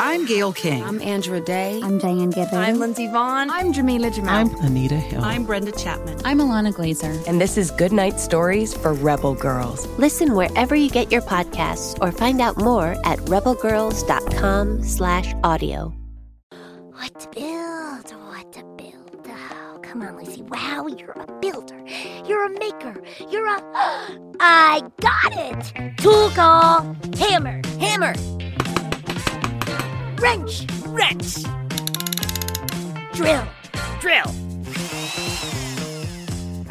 I'm Gayle King. I'm Andra Day. I'm Diane Guerrero. I'm Lindsey Vonn. I'm Jameela Jamil. I'm Anita Hill. I'm Brenda Chapman. I'm Ilana Glazer. And this is Goodnight Stories for Rebel Girls. Listen wherever you get your podcasts or find out more at rebelgirls.com slash audio. What to build? What to build? Oh, come on, Lucy. Wow, you're a builder. You're a maker. You're a... I got it! Tool call. Hammer. Hammer. Wrench. Wrench. Drill. Drill.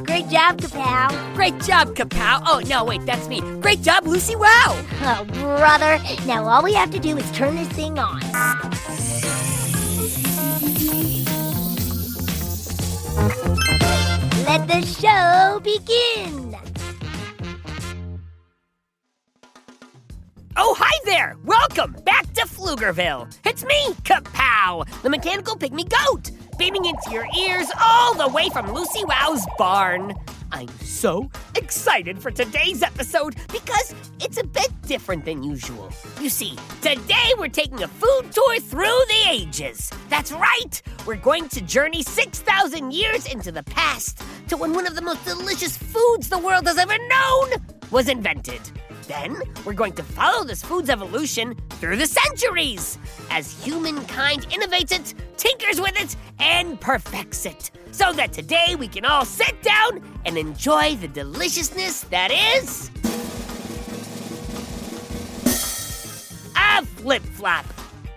Great job, Kapow. Great job, Kapow. Oh, no, wait, that's me. Great job, Lucy Wow. Oh, brother. Now all we have to do is turn this thing on. Let the show begin. Oh, hi there! Welcome back Pflugerville. It's me, Kapow, the mechanical pygmy goat, beaming into your ears all the way from Lucy Wow's barn. I'm so excited for today's episode because it's a bit different than usual. You see, today we're taking a food tour through the ages. That's right! We're going to journey 6,000 years into the past to when one of the most delicious foods the world has ever known was invented. Then we're going to follow this food's evolution through the centuries as humankind innovates it, tinkers with it, and perfects it. So that today we can all sit down and enjoy the deliciousness that is. a flip flop.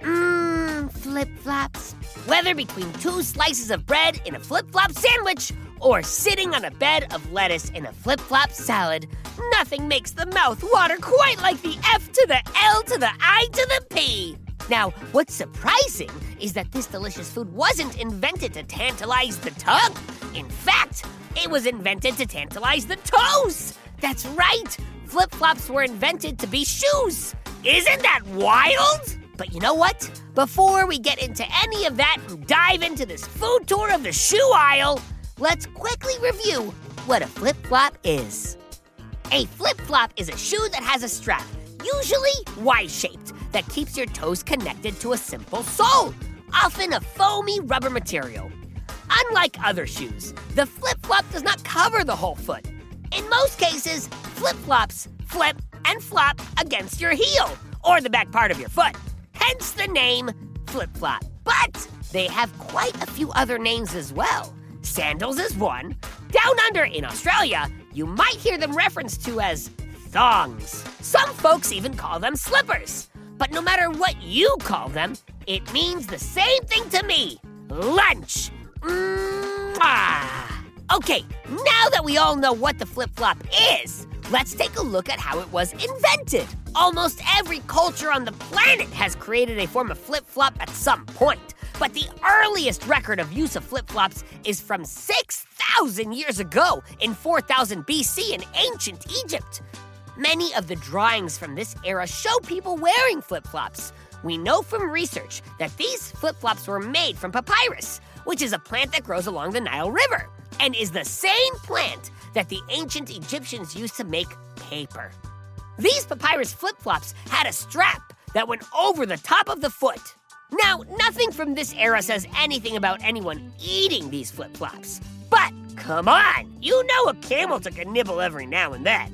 Mmm, flip flops. Whether between two slices of bread in a flip flop sandwich or sitting on a bed of lettuce in a flip flop salad, nothing makes the mouth water quite like the F to the L to the I to the P. Now, what's surprising is that this delicious food wasn't invented to tantalize the tongue. In fact, it was invented to tantalize the toes. That's right, flip flops were invented to be shoes. Isn't that wild? But you know what? Before we get into any of that and dive into this food tour of the shoe aisle, let's quickly review what a flip flop is. A flip flop is a shoe that has a strap, usually Y shaped, that keeps your toes connected to a simple sole, often a foamy rubber material. Unlike other shoes, the flip flop does not cover the whole foot. In most cases, flip flops flip and flop against your heel or the back part of your foot, hence the name flip flop. But they have quite a few other names as well. Sandals is one. Down under in Australia, you might hear them referenced to as thongs. Some folks even call them slippers. But no matter what you call them, it means the same thing to me lunch. Mwah. Okay, now that we all know what the flip flop is, let's take a look at how it was invented. Almost every culture on the planet has created a form of flip flop at some point. But the earliest record of use of flip flops is from 6,000 years ago in 4000 BC in ancient Egypt. Many of the drawings from this era show people wearing flip flops. We know from research that these flip flops were made from papyrus, which is a plant that grows along the Nile River and is the same plant that the ancient Egyptians used to make paper. These papyrus flip flops had a strap that went over the top of the foot. Now, nothing from this era says anything about anyone eating these flip flops. But come on, you know a camel took a nibble every now and then.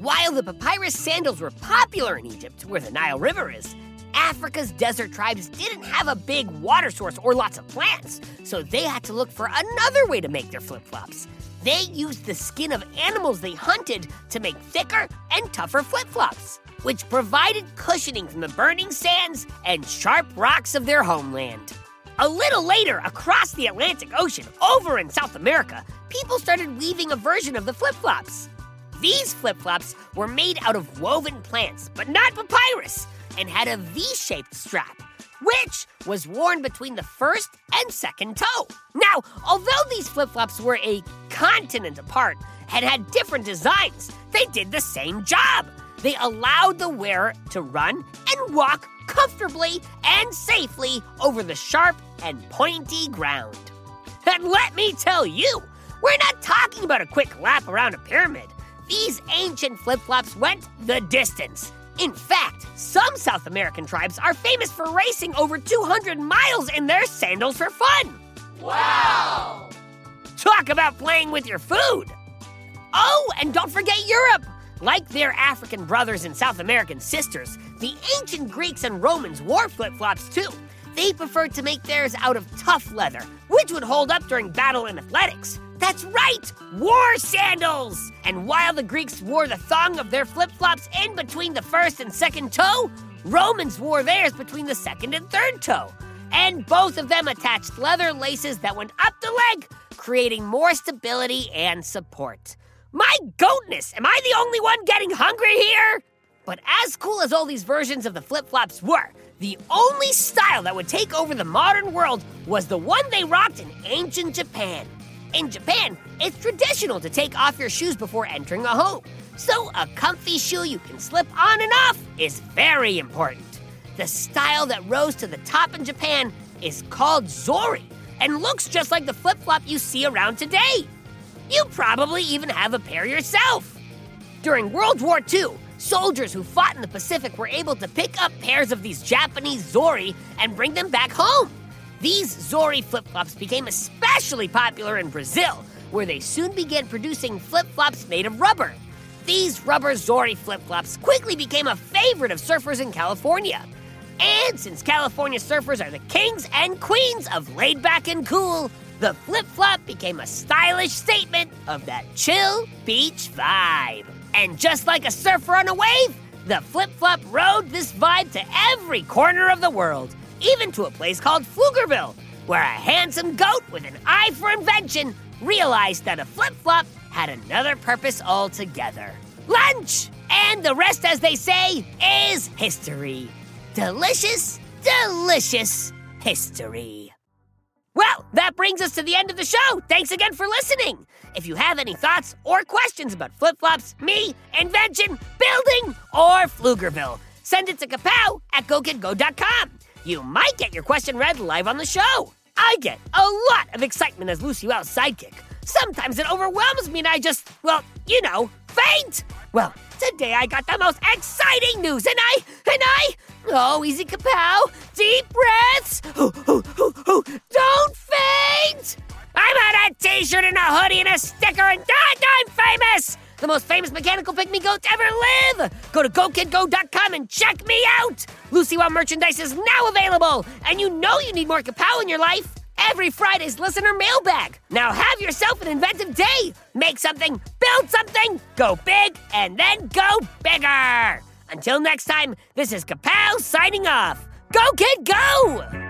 While the papyrus sandals were popular in Egypt, where the Nile River is, Africa's desert tribes didn't have a big water source or lots of plants, so they had to look for another way to make their flip flops. They used the skin of animals they hunted to make thicker and tougher flip flops, which provided cushioning from the burning sands and sharp rocks of their homeland. A little later, across the Atlantic Ocean, over in South America, people started weaving a version of the flip flops. These flip flops were made out of woven plants, but not papyrus, and had a V shaped strap, which was worn between the first and second toe. Now, although these flip flops were a continent apart and had different designs, they did the same job. They allowed the wearer to run and walk comfortably and safely over the sharp and pointy ground. And let me tell you, we're not talking about a quick lap around a pyramid. These ancient flip flops went the distance. In fact, some South American tribes are famous for racing over 200 miles in their sandals for fun. Wow! Talk about playing with your food. Oh, and don't forget Europe. Like their African brothers and South American sisters, the ancient Greeks and Romans wore flip flops too. They preferred to make theirs out of tough leather, which would hold up during battle and athletics. That's right, war sandals! And while the Greeks wore the thong of their flip flops in between the first and second toe, Romans wore theirs between the second and third toe. And both of them attached leather laces that went up the leg, creating more stability and support. My goatness, am I the only one getting hungry here? But as cool as all these versions of the flip flops were, the only style that would take over the modern world was the one they rocked in ancient Japan. In Japan, it's traditional to take off your shoes before entering a home. So, a comfy shoe you can slip on and off is very important. The style that rose to the top in Japan is called Zori and looks just like the flip flop you see around today. You probably even have a pair yourself. During World War II, soldiers who fought in the Pacific were able to pick up pairs of these Japanese Zori and bring them back home. These Zori flip flops became especially popular in Brazil, where they soon began producing flip flops made of rubber. These rubber Zori flip flops quickly became a favorite of surfers in California. And since California surfers are the kings and queens of laid back and cool, the flip flop became a stylish statement of that chill beach vibe. And just like a surfer on a wave, the flip flop rode this vibe to every corner of the world even to a place called Pflugerville, where a handsome goat with an eye for invention realized that a flip flop had another purpose altogether lunch! And the rest, as they say, is history. Delicious, delicious history. That brings us to the end of the show. Thanks again for listening. If you have any thoughts or questions about flip flops, me, invention, building, or Pflugerville, send it to kapow at gokidgo.com you might get your question read live on the show. I get a lot of excitement as Lucy Wow's sidekick. Sometimes it overwhelms me and I just, well, you know, faint. Well, today I got the most exciting news and I, and I, oh, easy kapow, deep breaths. Sticker and I'm famous the most famous mechanical pygmy goat to ever live! Go to GoKidGo.com and check me out! Lucy Wow merchandise is now available, and you know you need more kapow in your life! Every Friday's listener mailbag. Now have yourself an inventive day. Make something, build something, go big, and then go bigger. Until next time, this is Kapow signing off. Go, kid, go!